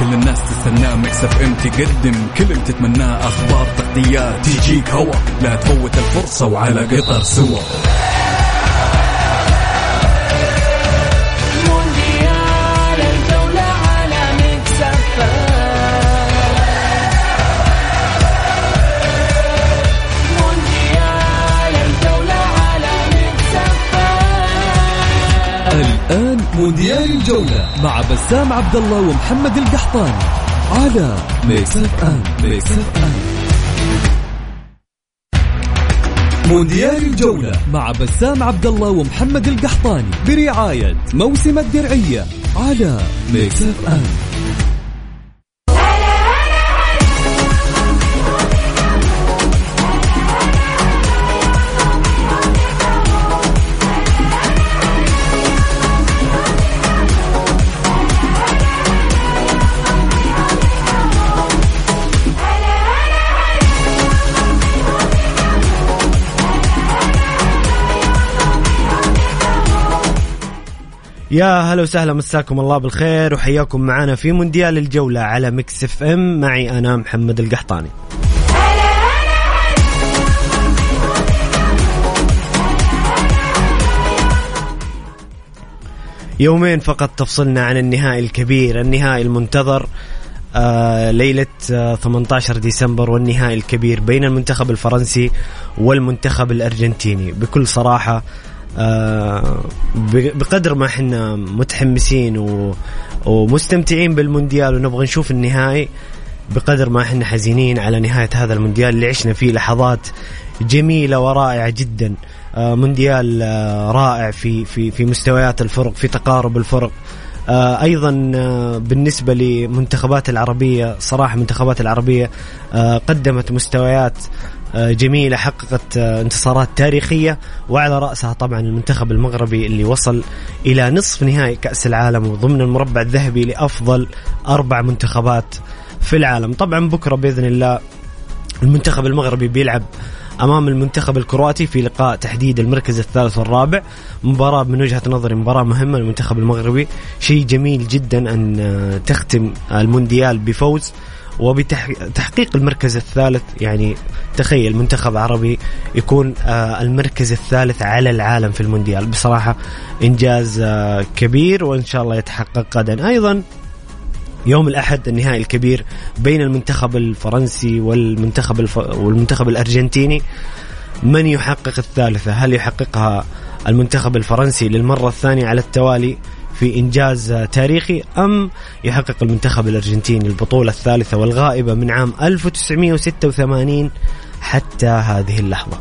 كل الناس تستناه. اف ام تقدم كل اللي تتمناه. أخبار تغطيات تجيك هوا. لا تفوت الفرصة وعلى قطر سوا. مونديال الجولة مع بسام عبد الله ومحمد القحطاني على Mix FM Mix FM مونديال الجولة مع بسام عبد الله ومحمد القحطاني برعاية موسم الدرعية على Mix FM يا هلا وسهلا مساكم الله بالخير وحياكم معنا في مونديال الجولة على Mix FM. معي أنا محمد القحطاني. يومين فقط تفصلنا عن النهائي الكبير النهائي المنتظر آه ليلة آه 18 ديسمبر والنهائي الكبير بين المنتخب الفرنسي والمنتخب الأرجنتيني. بكل صراحة بقدر ما إحنا متحمسين و ومستمتعين بالمونديال ونبغى نشوف النهائي بقدر ما إحنا حزينين على نهاية هذا المونديال اللي عشنا فيه لحظات جميلة ورائعة جدا. آه مونديال آه رائع في في في مستويات الفرق في تقارب الفرق. آه أيضا آه بالنسبة لمنتخبات العربية صراحة المنتخبات العربية آه قدمت مستويات آه جميلة حققت آه انتصارات تاريخية وعلى رأسها طبعا المنتخب المغربي اللي وصل إلى نصف نهائي كأس العالم وضمن المربع الذهبي لأفضل أربع منتخبات في العالم. طبعا بكرة بإذن الله المنتخب المغربي بيلعب أمام المنتخب الكرواتي في لقاء تحديد المركز الثالث والرابع. مباراة من وجهة نظري مباراة مهمة للمنتخب المغربي شيء جميل جدا أن تختم المونديال بفوز. وبتحقيق المركز الثالث يعني تخيل منتخب عربي يكون المركز الثالث على العالم في المونديال. بصراحة إنجاز كبير وإن شاء الله يتحقق غدا. أيضا يوم الأحد النهائي الكبير بين المنتخب الفرنسي والمنتخب الف... والمنتخب الأرجنتيني. من يحقق الثالثة؟ هل يحققها المنتخب الفرنسي للمرة الثانية على التوالي؟ في إنجاز تاريخي أم يحقق المنتخب الأرجنتيني البطولة الثالثة والغائبة من عام 1986 حتى هذه اللحظة.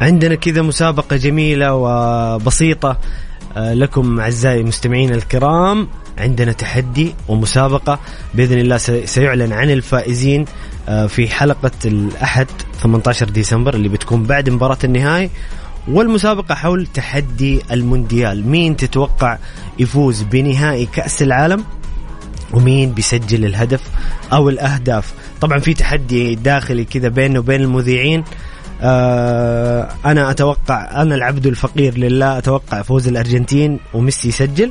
عندنا كذا مسابقة جميلة وبسيطة لكم أعزائي المستمعين الكرام عندنا تحدي ومسابقة بإذن الله سيعلن عن الفائزين في حلقة الأحد 18 ديسمبر اللي بتكون بعد مباراة النهائي والمسابقة حول تحدي المونديال. مين تتوقع يفوز بنهائي كأس العالم؟ ومين بيسجل الهدف أو الأهداف؟ طبعا في تحدي داخلي كذا بيننا وبين المذيعين. آه أنا أتوقع أنا العبد الفقير لله أتوقع فوز الأرجنتين وميسي يسجل.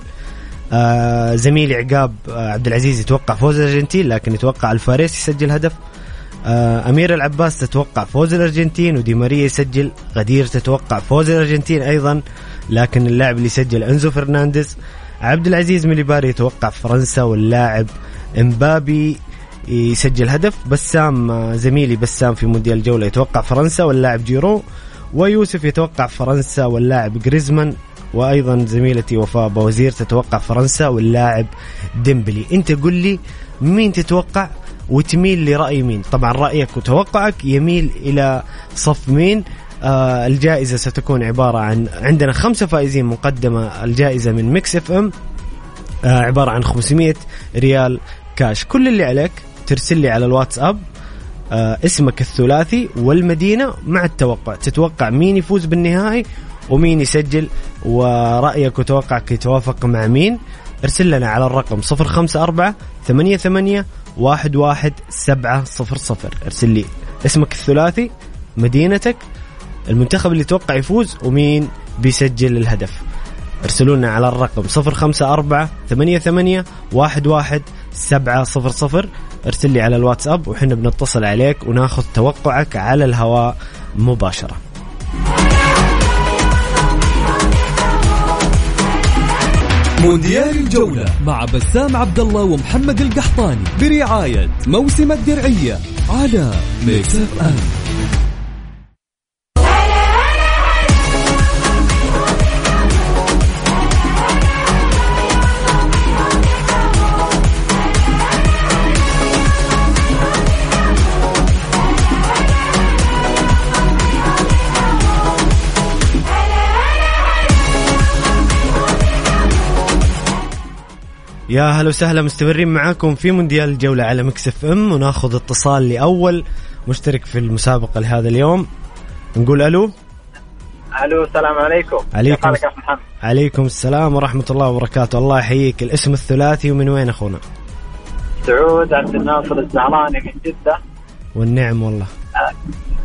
آه زميلي عقاب آه عبد العزيز يتوقع فوز الأرجنتين لكن يتوقع الفاريس يسجل هدف. آه أمير العباس تتوقع فوز الأرجنتين ودي ماريا يسجل. غدير تتوقع فوز الأرجنتين أيضا لكن اللاعب اللي يسجل إنزو فرنانديز. عبد العزيز مليباري يتوقع فرنسا واللاعب إمبابي يسجل هدف. بسام زميلي بسام في مونديال الجولة يتوقع فرنسا واللاعب جيرو ويوسف يتوقع فرنسا واللاعب جريزمان وأيضا زميلتي وفاء بوزير تتوقع فرنسا واللاعب ديمبلي. أنت قل لي مين تتوقع وتميل لرأي مين؟ طبعا رأيك وتوقعك يميل إلى صف مين؟ آه الجائزة ستكون عبارة عن عندنا خمسة فائزين مقدمة الجائزة من Mix FM آه عبارة عن 500 ريال كاش. كل اللي عليك ترسل لي على الواتساب آه اسمك الثلاثي والمدينة مع التوقع. تتوقع مين يفوز بالنهائي ومين يسجل؟ ورأيك وتوقعك يتوافق مع مين؟ ارسل لنا على الرقم 054 88 11 700 ارسل لي اسمك الثلاثي مدينتك المنتخب اللي توقع يفوز ومين بيسجل الهدف. ارسلوا لنا على الرقم 054 88 11 700 ارسل لي على الواتساب وحنا بنتصل عليك وناخذ توقعك على الهواء مباشرة. مونديال الجولة مع بسام عبد الله ومحمد القحطاني برعاية موسم الدرعية على Mix FM يا هلا وسهلا مستمرين معاكم في مونديال الجولة على Mix FM وناخذ اتصال لأول مشترك في المسابقة لهذا اليوم. نقول ألو. ألو السلام عليكم. عليكم. كيف حالك محمد؟ عليكم السلام ورحمة الله وبركاته. الله يحييك. الاسم الثلاثي ومن وين أخونا؟ سعود عبد الناصر الزعراني من جدة. والنعم والله.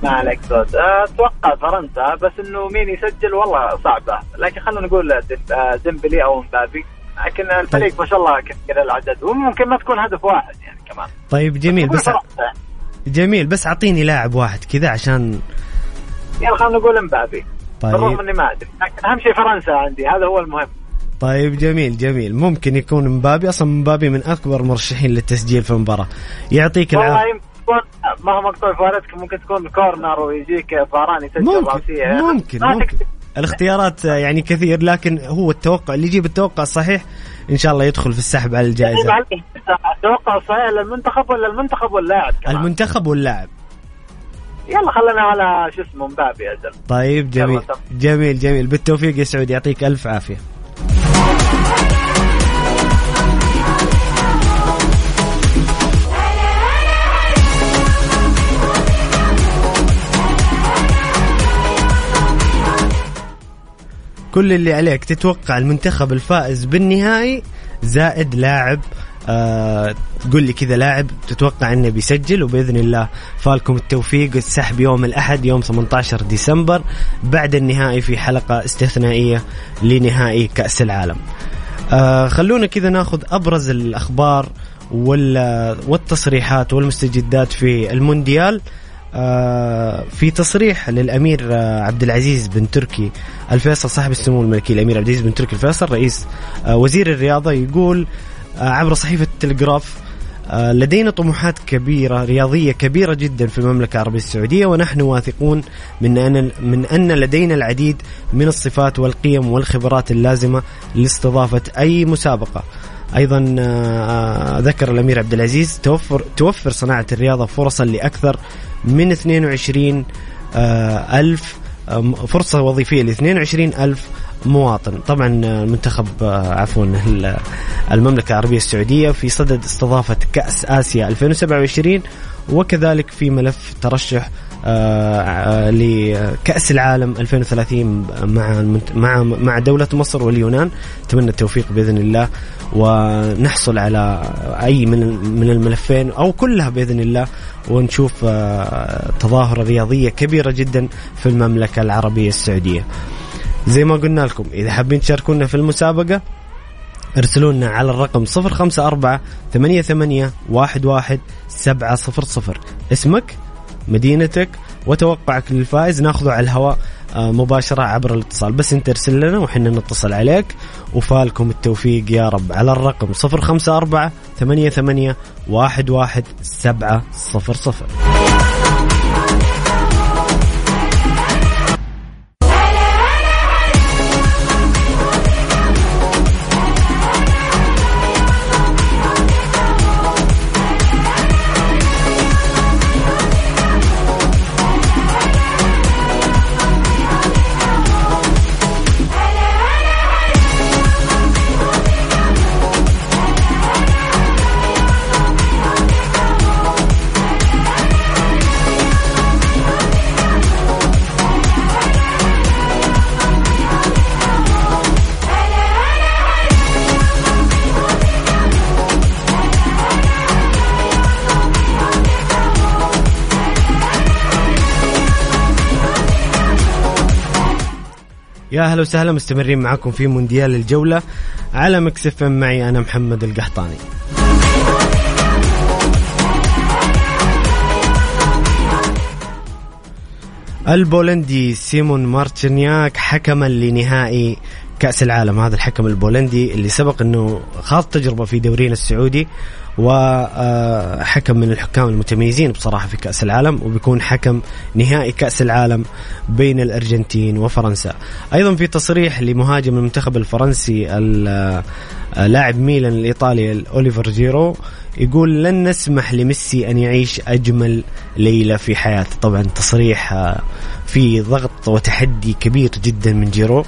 ما عليك صوت آه، أتوقع فرنسا بس إنه مين يسجل والله صعبة. لكن خلينا نقول آه، ديمبلي أو مبابي. لكن الفريق ما شاء الله كثير العدد وممكن ما تكون هدف واحد يعني كمان. طيب جميل بس. جميل بس أعطيني لاعب واحد كذا عشان يعني خلينا نقول مبابي. بالرغم طيب إني ما أدري لكن أهم شيء فرنسا عندي هذا هو المهم. طيب جميل جميل. ممكن يكون مبابي أصلا مبابي من أكبر المرشحين للتسجيل في المباراة. يعطيك والله يمكن تكون ما هو مقطوع فارتك ممكن تكون كورنر ويجيك فاران يسجل ممكن راسية. ممكن ممكن. الاختيارات يعني كثير لكن هو التوقع اللي يجيب التوقع الصحيح إن شاء الله يدخل في السحب على الجائزة. عليك أتوقع صحيح للمنتخب ولا المنتخب واللاعب؟ المنتخب واللاعب. يلا خلينا على شو اسمه مبابي طيب جميل. جميل جميل. بالتوفيق يا سعود يعطيك ألف عافية. كل اللي عليك تتوقع المنتخب الفائز بالنهائي زائد لاعب آه تقول لي كذا لاعب تتوقع إنه بيسجل وبإذن الله فالكم التوفيق السحب يوم الأحد يوم 18 ديسمبر بعد النهائي في حلقة استثنائية لنهائي كأس العالم. آه خلونا كذا ناخذ أبرز الأخبار وال- والتصريحات والمستجدات في المونديال في تصريح للأمير آه، عبد العزيز بن تركي الفيصل صاحب السمو الملكي الأمير عبد العزيز بن تركي الفيصل رئيس آه، وزير الرياضة يقول آه، عبر صحيفة التلغراف لدينا طموحات كبيرة رياضية كبيرة جدا في المملكة العربية السعودية ونحن واثقون من أن من أن لدينا العديد من الصفات والقيم والخبرات اللازمة لاستضافة أي مسابقة. أيضا آه، ذكر الأمير عبد العزيز توفر توفر صناعة الرياضة فرصا لأكثر من 22 آه، ألف فرصة وظيفية ل 22 ألف مواطن. طبعا المنتخب آه، عفوا ال- المملكة العربية السعودية في صدد استضافة كأس آسيا 2027 وكذلك في ملف ترشح لكأس العالم 2030 مع مع مع دولة مصر واليونان. أتمنى التوفيق بإذن الله ونحصل على أي من من الملفين أو كلها بإذن الله ونشوف آه، تظاهرة رياضية كبيرة جدا في المملكة العربية السعودية. زي ما قلنا لكم إذا حابين تشاركونا في المسابقة ارسلوا لنا على الرقم 054 88 11 700 اسمك؟ مدينتك وتوقعك للفائز. ناخذه على الهواء آه، مباشرة عبر الاتصال. بس انت ارسل لنا وحنا نتصل عليك. وفالكم التوفيق يا رب. على الرقم 054 88 11 يا أهلا وسهلا مستمرين معكم في مونديال الجولة على Mix FM معي أنا محمد القحطاني. البولندي سيمون مارتشينياك حكما لنهائي كأس العالم. هذا الحكم البولندي اللي سبق إنه خاض تجربة في دورينا السعودي. وحكم من الحكام المتميزين بصراحة في كأس العالم وبيكون حكم نهائي كأس العالم بين الأرجنتين وفرنسا. أيضا في تصريح لمهاجم المنتخب الفرنسي لاعب ميلان الإيطالي أوليفر جيرو يقول لن نسمح لميسي أن يعيش أجمل ليلة في حياته. طبعا تصريح في ضغط وتحدي كبير جدا من جيرو.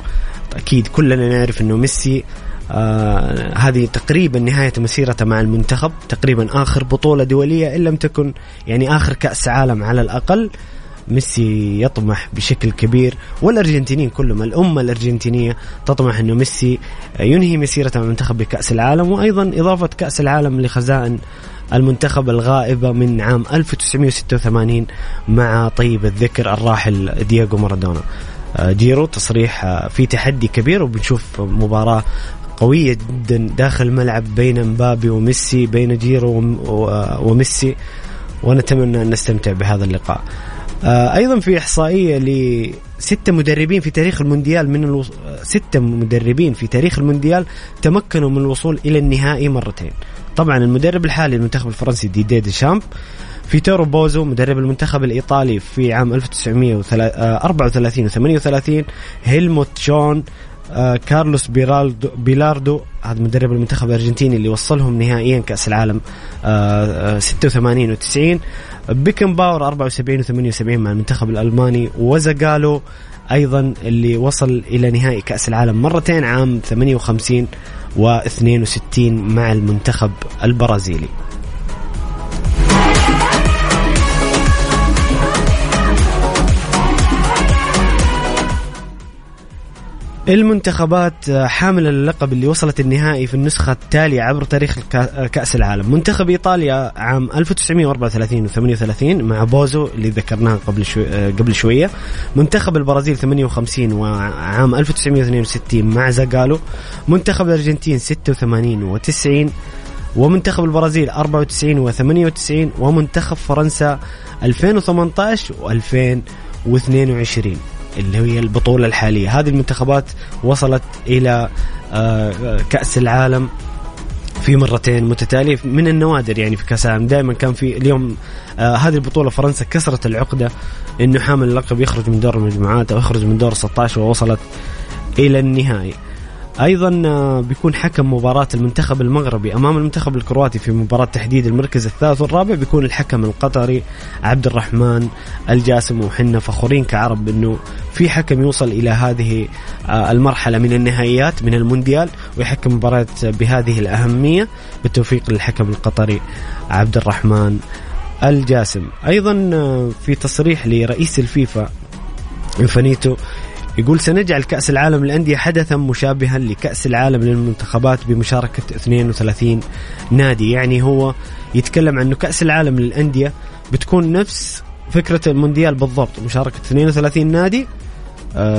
أكيد كلنا نعرف أنه ميسي آه هذه تقريبا نهاية مسيرته مع المنتخب تقريبا آخر بطولة دولية إن لم تكن يعني آخر كأس عالم على الأقل ميسي يطمح بشكل كبير والأرجنتينيين كلهم الأمة الأرجنتينية تطمح إنه ميسي ينهي مسيرته مع المنتخب بكأس العالم وأيضا إضافة كأس العالم لخزائن المنتخب الغائبة من عام 1986 مع طيب الذكر الراحل دييغو مارادونا. آه، جيرو تصريح آه، في تحدي كبير وبنشوف مباراة قوية جدا داخل الملعب بين مبابي وميسي بين جيرو وميسي. ونتمنى أن نستمتع بهذا اللقاء. آه، أيضا في إحصائية لستة مدربين في تاريخ المونديال من الوص... ستة مدربين في تاريخ المونديال تمكنوا من الوصول إلى النهائي مرتين. طبعا المدرب الحالي للمنتخب الفرنسي ديدييه ديشامب فيتوريو بوزو مدرب المنتخب الإيطالي في عام 1934 و 38 هيلموت شون آه كارلوس بيرالدو بيلاردو هذا مدرب المنتخب الأرجنتيني اللي وصلهم نهائيا كأس العالم آه 86 و 90 بيكن باور 74 و 78 مع المنتخب الألماني وزاغالو أيضا اللي وصل إلى نهائي كأس العالم مرتين عام 58 و 62 مع المنتخب البرازيلي. المنتخبات حاملة اللقب اللي وصلت النهائي في النسخة التالية عبر تاريخ كأس العالم. منتخب إيطاليا عام 1934 و 38 مع بوزو اللي ذكرناه قبل شوي قبل شوية. منتخب البرازيل 58 وعام 1962 مع زاغالو. منتخب الأرجنتين 86 و 90 ومنتخب البرازيل 94 و 98 ومنتخب فرنسا 2018 و 2022 اللي هي البطولة الحالية. هذه المنتخبات وصلت إلى آه، كأس العالم في مرتين متتالية من النوادر يعني في كأس العالم. دائما كان في اليوم آه هذه البطولة فرنسا كسرت العقدة إنه حامل اللقب يخرج من دور المجموعات أو يخرج من دور 16 ووصلت إلى النهائي. أيضا آه، بيكون حكم مباراة المنتخب المغربي أمام المنتخب الكرواتي في مباراة تحديد المركز الثالث والرابع. بيكون الحكم القطري عبد الرحمن الجاسم وحنا فخورين كعرب إنه في حكم يوصل إلى هذه آه، المرحلة من النهائيات من المونديال ويحكم مباراة بهذه الأهمية. بالتوفيق للحكم القطري عبد الرحمن الجاسم. أيضا آه، في تصريح لرئيس الفيفا انفانيتو يقول سنجعل كأس العالم للأندية حدثا مشابها لكأس العالم للمنتخبات بمشاركة 32 نادي. يعني هو يتكلم عن أنه كأس العالم للأندية بتكون نفس فكرة المونديال بالضبط. مشاركة 32 نادي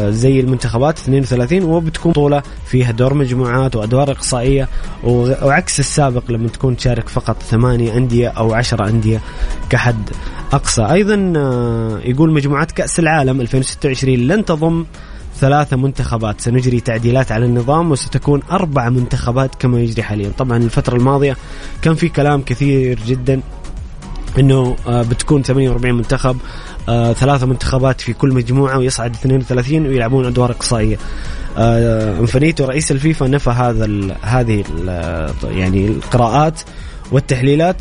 زي المنتخبات 32 وبتكون بطولة فيها دور مجموعات وأدوار إقصائية وعكس السابق لما تكون تشارك فقط ثمانية أندية أو عشرة أندية كحد أقصى. أيضا آه يقول مجموعات كأس العالم 2026 لن تضم ثلاثة منتخبات. سنجري تعديلات على النظام وستكون أربع منتخبات كما يجري حاليا. طبعا الفترة الماضية كان في كلام كثير جدا إنه آه، بتكون 48 منتخب آه ثلاثة منتخبات في كل مجموعة ويصعد 32 ويلعبون أدوار إقصائية. آه انفانيتو رئيس الفيفا نفى هذا ال هذه ال يعني القراءات والتحليلات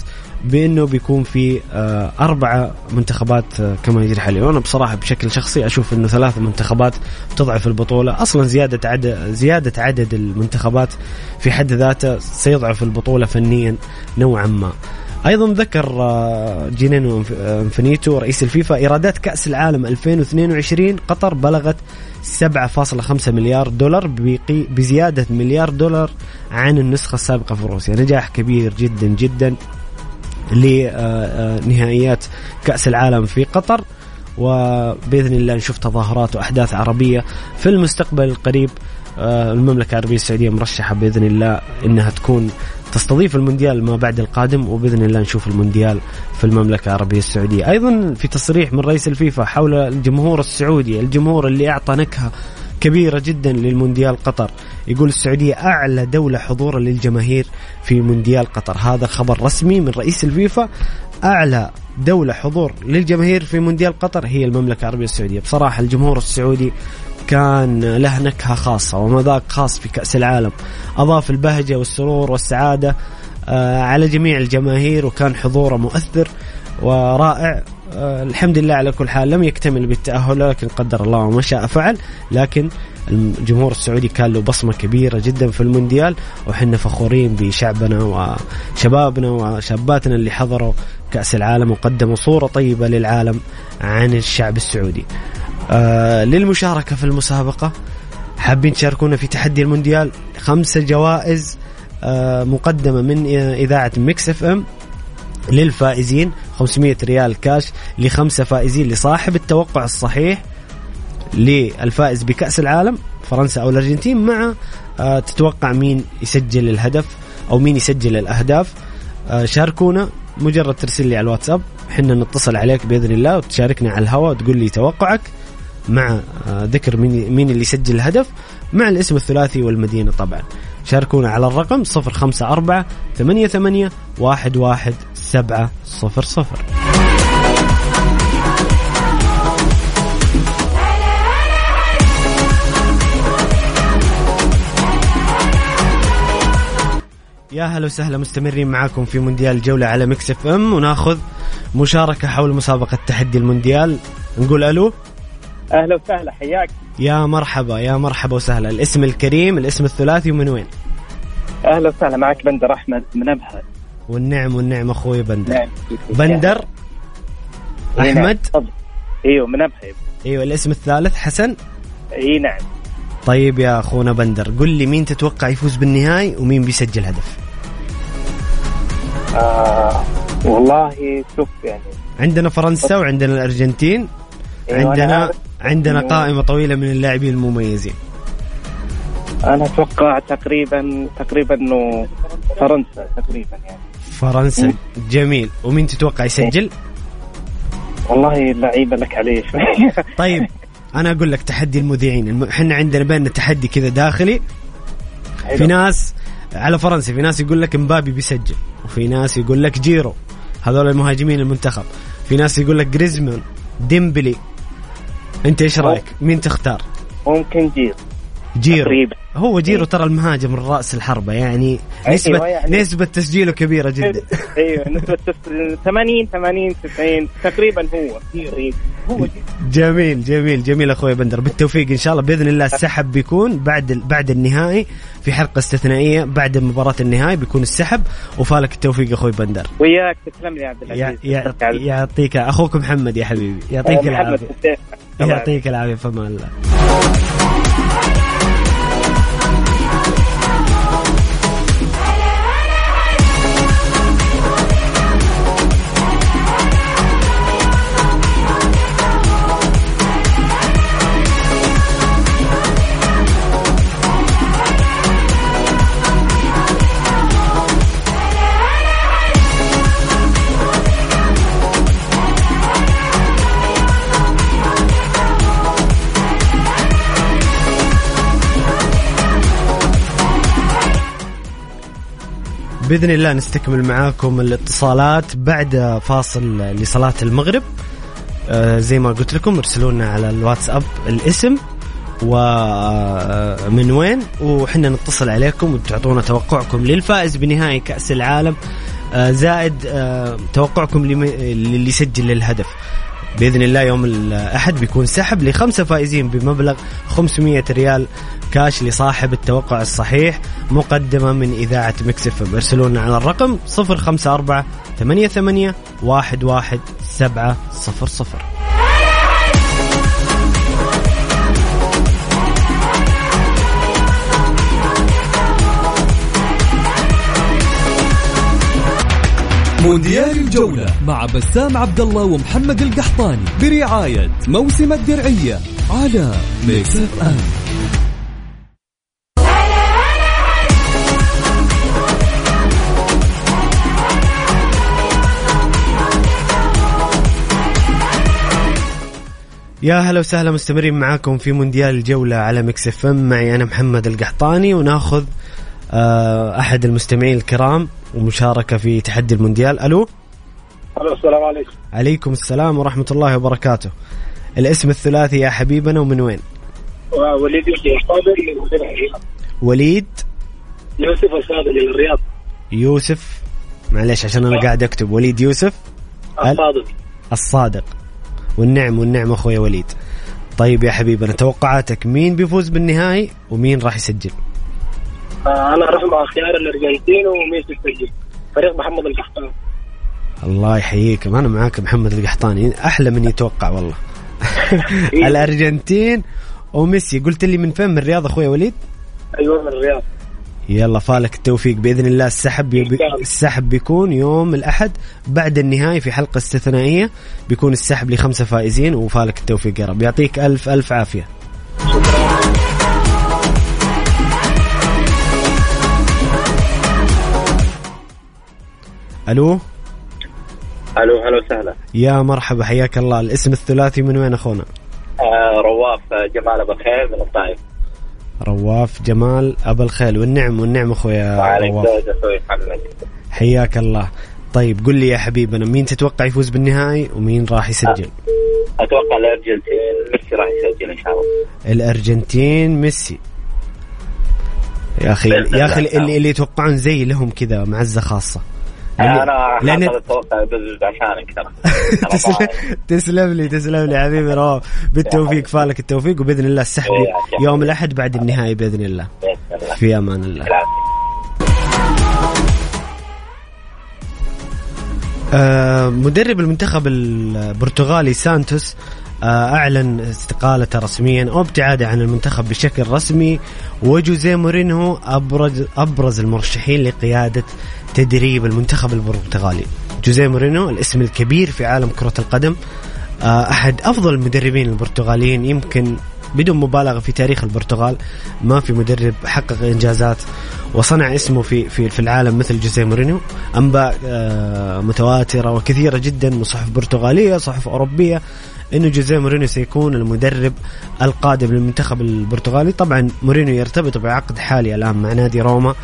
بأنه بيكون في آه أربعة منتخبات آه كما يجري حاليا. وأنا بصراحة بشكل شخصي أشوف إنه ثلاث منتخبات تضعف البطولة. أصلا زيادة عدد زيادة عدد المنتخبات في حد ذاته سيضعف البطولة فنيا نوعا ما. أيضا ذكر آه، جياني إنفانتينو رئيس الفيفا إيرادات كأس العالم 2022 قطر بلغت 7.5 مليار دولار بزيادة مليار دولار عن النسخة السابقة في روسيا. نجاح كبير جدا جدا لنهائيات كأس العالم في قطر. وبإذن الله نشوف تظاهرات وأحداث عربية في المستقبل القريب. آه، المملكة العربية السعودية مرشحة بإذن الله إنها تكون تستضيف المونديال ما بعد القادم وبإذن الله نشوف المونديال في المملكة العربية السعودية، أيضا في تصريح من رئيس الفيفا حول الجمهور السعودي، الجمهور اللي أعطى نكهة كبيرة جدا للمونديال قطر. يقول السعودية أعلى دولة حضورا للجماهير في مونديال قطر. هذا خبر رسمي من رئيس الفيفا. أعلى دولة حضور للجماهير في مونديال قطر هي المملكة العربية السعودية. بصراحة الجمهور السعودي كان له نكهة خاصة ومذاق خاص في كأس العالم. أضاف البهجة والسرور والسعادة آه، على جميع الجماهير وكان حضوره مؤثر ورائع. آه، الحمد لله على كل حال لم يكتمل بالتأهل لكن قدر الله ما شاء فعل. لكن الجمهور السعودي كان له بصمة كبيرة جدا في المونديال وحنا فخورين بشعبنا وشبابنا وشاباتنا اللي حضروا كأس العالم وقدموا صورة طيبة للعالم عن الشعب السعودي. آه للمشاركة في المسابقة. حابين تشاركونا في تحدي المونديال. خمسة جوائز آه مقدمة من إذاعة Mix FM للفائزين. 500 ريال كاش لخمسة فائزين لصاحب التوقع الصحيح للفائز بكأس العالم فرنسا أو الأرجنتين مع آه تتوقع مين يسجل الهدف أو مين يسجل الأهداف. شاركونا. مجرد ترسل لي على الواتساب. حنا نتصل عليك بإذن الله وتشاركنا على الهواء وتقول لي توقعك. مع ذكر مين اللي يسجل الهدف مع الاسم الثلاثي والمدينة طبعا. شاركونا على الرقم 054 88 11 700 يا هلا وسهلا مستمرين معاكم في مونديال الجولة على Mix FM وناخذ مشاركة حول مسابقة تحدي المونديال. نقول ألو. أهلا وسهلا حياك. يا مرحبا يا مرحبا وسهلا. الاسم الكريم الاسم الثلاثي ومن وين؟ أهلا وسهلا معك بندر أحمد من أبها. والنعم والنعم أخوي بندر. نعم. بندر نعم. أحمد؟ تفضل. أيوه من أبها أيوه الاسم الثالث حسن؟ إي نعم. طيب يا أخونا بندر قل لي مين تتوقع يفوز بالنهائي ومين بيسجل هدف؟ آه والله شوف يعني. عندنا فرنسا وعندنا الأرجنتين. أيوة، عندنا. عندنا إنه- قائمة طويلة من اللاعبين المميزين. أنا أتوقع تقريبا تقريبا إنه فرنسا تقريبا يعني. فرنسا جميل. ومين تتوقع يسجل؟ والله اللعيبة لك عليه شوي طيب أنا أقول لك تحدي المذيعين. الم- إحنا عندنا بيننا تحدي كذا داخلي. في ناس على فرنسا في ناس يقول لك مبابي بيسجل وفي ناس يقول لك جيرو هذول المهاجمين المنتخب. في ناس يقول لك جريزمان ديمبلي انت إيش رأيك؟ مين تختار؟ ممكن جير. جيرو. تقريبا. هو جيرو ترى المهاجم الرأس الحربة يعني أيوة، نسبة يعني- نسبة تسجيله كبيرة جدا. أيوه نسبة 80 80 90 تقريبا هو جير هو. جميل جميل جميل أخوي بندر. بالتوفيق إن شاء الله. بإذن الله السحب بيكون بعد بعد النهائي في حلقه استثنائية بعد مباراة النهائي بيكون السحب. وفالك التوفيق أخوي بندر. وياك. تسلم لي يا عبد العزيز. يعطيك أخوك محمد يا حبيبي. يعطيك العافية. يعطيك العافية في أمان الله. بإذن الله نستكمل معاكم الاتصالات بعد فاصل لصلاة المغرب. آه، زي ما قلت لكم ارسلوا لنا على الواتساب الاسم ومن وين وحنا نتصل عليكم وتعطونا توقعكم للفائز بنهائي كأس العالم. آه، زائد آه، توقعكم للي يسجل الهدف. بإذن الله يوم الأحد بيكون سحب لخمسة فائزين بمبلغ 500 ريال كاش لصاحب التوقع الصحيح مقدمة من إذاعة Mix FM لنا على الرقم 054 88 11 مونديال الجولة مع بسام عبد الله ومحمد القحطاني برعاية موسم الدرعية على Mix FM يا هلا وسهلا مستمرين معاكم في مونديال الجولة على Mix FM معي أنا محمد القحطاني وناخذ آه، أحد المستمعين الكرام ومشاركة في تحدي المونديال. ألو؟ ألو السلام عليكم. عليكم السلام ورحمة الله وبركاته. الاسم الثلاثي يا حبيبنا ومن وين؟ وليد يوسف الصابر من الرياض. وليد؟ يوسف الصابر من الرياض. يوسف. معلش عشان أنا قاعد أكتب. وليد يوسف؟ الصادق. الصادق. والنعم والنعم أخويا وليد. طيب يا حبيبنا توقعاتك مين بيفوز بالنهائي ومين راح يسجل؟ آه أنا أروح مع خيار الأرجنتين وميسي يسجل فريق محمد القحطان الله يحييكم أنا معاك محمد القحطاني. أحلى من يتوقع والله. الأرجنتين وميسي. قلت لي من فين؟ من الرياض أخوي وليد؟ أيوه من الرياض. يلا فالك التوفيق. بإذن الله السحب السحب بيكون يوم الأحد بعد النهايه في حلقة استثنائية. بيكون السحب لخمسة فائزين وفالك التوفيق يا رب. يعطيك ألف ألف عافية. ألو؟ ألو هلا وسهلا. يا مرحبا حياك الله. الاسم الثلاثي من وين أخونا؟ آه رواف جمال أبو خير من الطائف. رواف جمال ابا الخيل والنعم والنعم أخويا رواف. زوج أخوي محمد. حياك الله. طيب قل لي يا حبيبنا مين تتوقع يفوز بالنهائي ومين راح يسجل؟ أتوقع الأرجنتين ميسي راح يسجل إن شاء الله. الأرجنتين ميسي. يا أخي يا أخي. اللي, اللي يتوقعون زي لهم كذا معزة خاصة. لأن- أنا بزز عشانك ترى تسلم, تسلم لي تسلم لي حبيبي رواف بالتوفيق فالك التوفيق وبإذن الله السحب إيه،. يوم الأحد بعد النهائي بإذن الله. في أمان الله. آه، مدرب المنتخب البرتغالي سانتوس آه، أعلن استقالته رسميا أو ابتعاده عن المنتخب بشكل رسمي وجوزيه مورينهو ابرز أبرز المرشحين لقيادة تدريب المنتخب البرتغالي. جوزيه مورينهو الاسم الكبير في عالم كرة القدم آه، أحد أفضل المدربين البرتغاليين يمكن بدون مبالغة في تاريخ البرتغال ما في مدرب حقق إنجازات وصنع اسمه في في في العالم مثل جوزيه مورينيو. أنباء آه، متواترة وكثيرة جدا من صحف برتغالية صحف أوروبية إنه جوزيه مورينيو سيكون المدرب القادم للمنتخب البرتغالي. طبعا مورينيو يرتبط بعقد حالي الآن مع نادي روما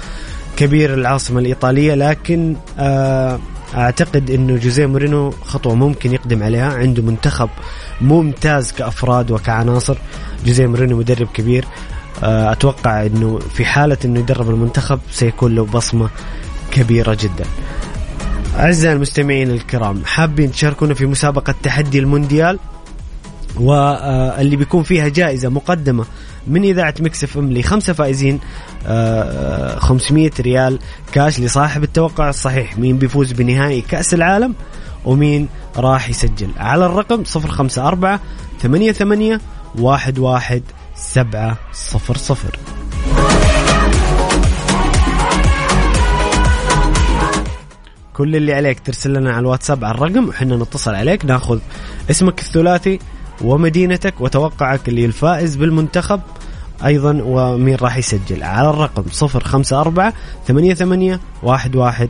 كبير العاصمة الإيطالية لكن آه، أعتقد إنه جوزيه مورينو خطوة ممكن يقدم عليها. عنده منتخب ممتاز كأفراد وكعناصر. جوزيه مورينو مدرب كبير. آه، أتوقع إنه في حالة إنه يدرب المنتخب سيكون له بصمة كبيرة جدا. أعزائي المستمعين الكرام حابين تشاركونا في مسابقة تحدي المونديال واللي بيكون فيها جائزة مقدمة من إذاعة مكسف أم لخمسة فائزين آه، 500 ريال كاش لصاحب التوقع الصحيح. مين بيفوز بنهائي كأس العالم ومين راح يسجل؟ على الرقم 054 88 11 كل اللي عليك ترسل لنا على الواتساب على الرقم وحنا نتصل عليك ناخذ اسمك الثلاثي ومدينتك وتوقعك الفائز بالمنتخب أيضا ومين راح يسجل. على الرقم 054 88 11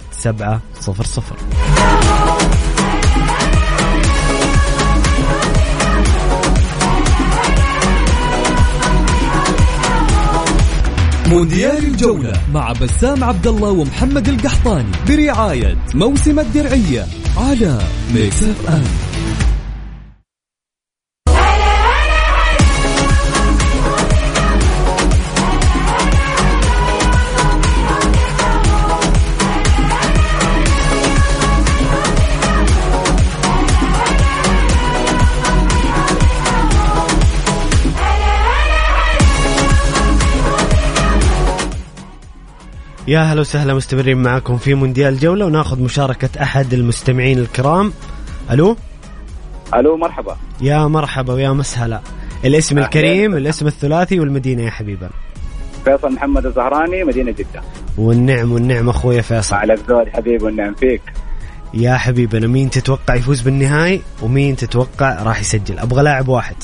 مونديال الجولة مع بسام عبد الله ومحمد القحطاني برعاية موسم الدرعية على ميكس اف ام يا هلا وسهلا مستمرين معكم في مونديال جولة وناخذ مشاركة أحد المستمعين الكرام. ألو؟ ألو مرحبا. يا مرحبا ويا مسهلا. الاسم أهلا. الكريم الاسم الثلاثي والمدينة يا حبيبا. فيصل محمد الزهراني مدينة جدة. والنعم والنعم أخويا فيصل. على الزود حبيبي والنعم فيك. يا حبيبنا مين تتوقع يفوز بالنهائي ومين تتوقع راح يسجل؟ أبغى لاعب واحد.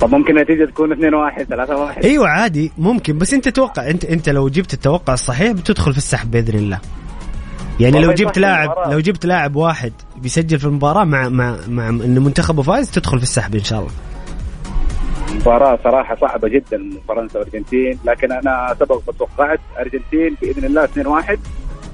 طب ممكن النتيجة تكون 2 1 3 1 أيوه عادي ممكن بس انت توقع انت انت لو جبت التوقع الصحيح بتدخل في السحب بإذن الله. يعني لو جبت لاعب المباراة. لو جبت لاعب واحد بيسجل في المباراة مع مع مع إن منتخبه فايز تدخل في السحب إن شاء الله. مباراة صراحة صعبة جدا من فرنسا والأرجنتين لكن أنا سبق وتوقعت أرجنتين بإذن الله 2 1 آه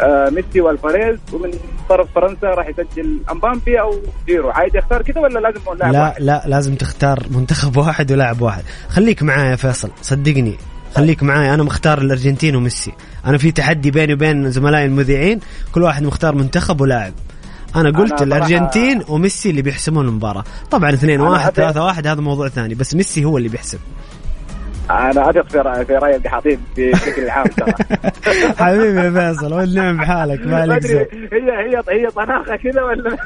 ميسي والفاريز ومن طرف فرنسا راح يسجل أمبامبي أو جيرو. عايز يختار كذا ولا لازم لاعب لا واحد؟ لا لازم تختار منتخب واحد ولاعب واحد. خليك معايا يا فيصل صدقني. خليك معايا أنا مختار الأرجنتين وميسي. أنا في تحدي بيني وبين زملائي المذيعين كل واحد مختار منتخب ولاعب. أنا قلت صراحة- الأرجنتين وميسي اللي بيحسمون المباراة. طبعا 2 أنا 1 أثق- 3 1 هذا موضوع ثاني بس ميسي هو اللي بيحسم. أنا أثق في رأي في رأي القحاطين في بشكل عام ترى. حبيبي يا فيصل والنعم بحالك؟ ما زين هي هي هي طناخة كذا ولا؟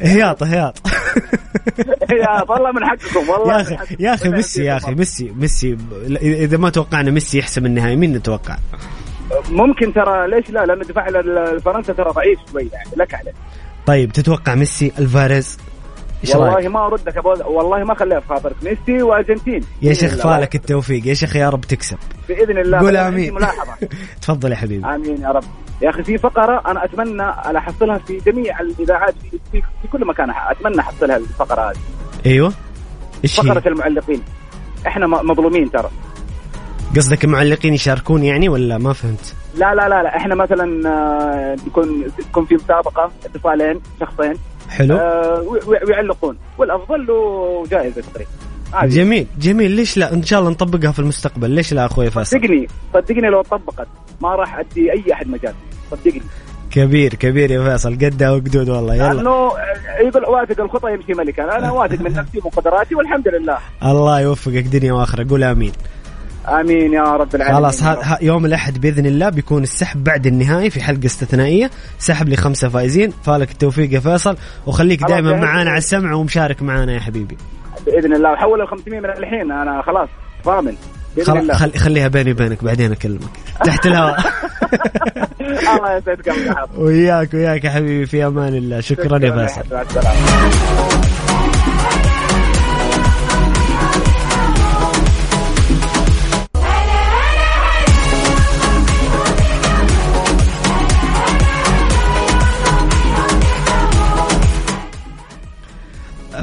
هياط هياط هي والله من حقكم والله يا أخي. يا أخي ميسي يا أخي ميسي ميسي إذا ما توقعنا ميسي يحسم النهائي مين نتوقع؟ ممكن ترى ليش لا؟ لأن دفاع فرنسا ترى ضعيف شوي يعني لك عليه. طيب تتوقع ميسي الفاريز؟ إيش والله رايك؟ ما أردك أبو... والله ما خليها في خاطرك ميسي وأرجنتين. يا شيخ. فالك التوفيق. يا شيخ يا رب تكسب. بإذن الله. قول آمين. ملاحظة. تفضل يا حبيبي. آمين يا رب. يا أخي في فقرة أنا أتمنى أحصلها في جميع الإذاعات في, في, في كل مكان. أتمنى أحصلها الفقرة هذه. أيوه. إيش هي؟ فقرة المعلقين. إحنا مظلومين ترى. قصدك المعلقين يشاركون يعني ولا ما فهمت؟ لا لا لا لا. إحنا مثلا آه، يكون يكون في مسابقة اتصالين شخصين. حلو. آه، وي- وي- ويعلقون. والأفضل له جائزه تقريبا عادي. جميل جميل. ليش لا؟ إن شاء الله نطبقها في المستقبل. ليش لا أخوي فيصل؟ صدقني صدقني لو طبقت ما راح أدي أي أحد مجال. صدقني. كبير كبير يا فيصل. قدها وقدود والله. يلا. لأنه يقول واثق الخطى يمشي ملكا. أنا واثق من نفسي وقدراتي والحمد لله. الله يوفقك دنيا وآخرة. قول آمين. آمين يا رب العالمين. خلاص ها يوم الأحد بإذن الله بيكون السحب بعد النهائي في حلقة استثنائية. سحب لخمسة فائزين. فالك التوفيق يا فيصل. وخليك دائما. معانا على السمع ومشارك معانا يا حبيبي. بإذن الله. وحول ال 500 من الحين. أنا خلاص ضامن خل... خل... خليها بيني وبينك بعدين أكلمك. تحت الهواء. الله يسعدك. وياك وياك يا حبيبي في أمان الله. شكرا يا فيصل.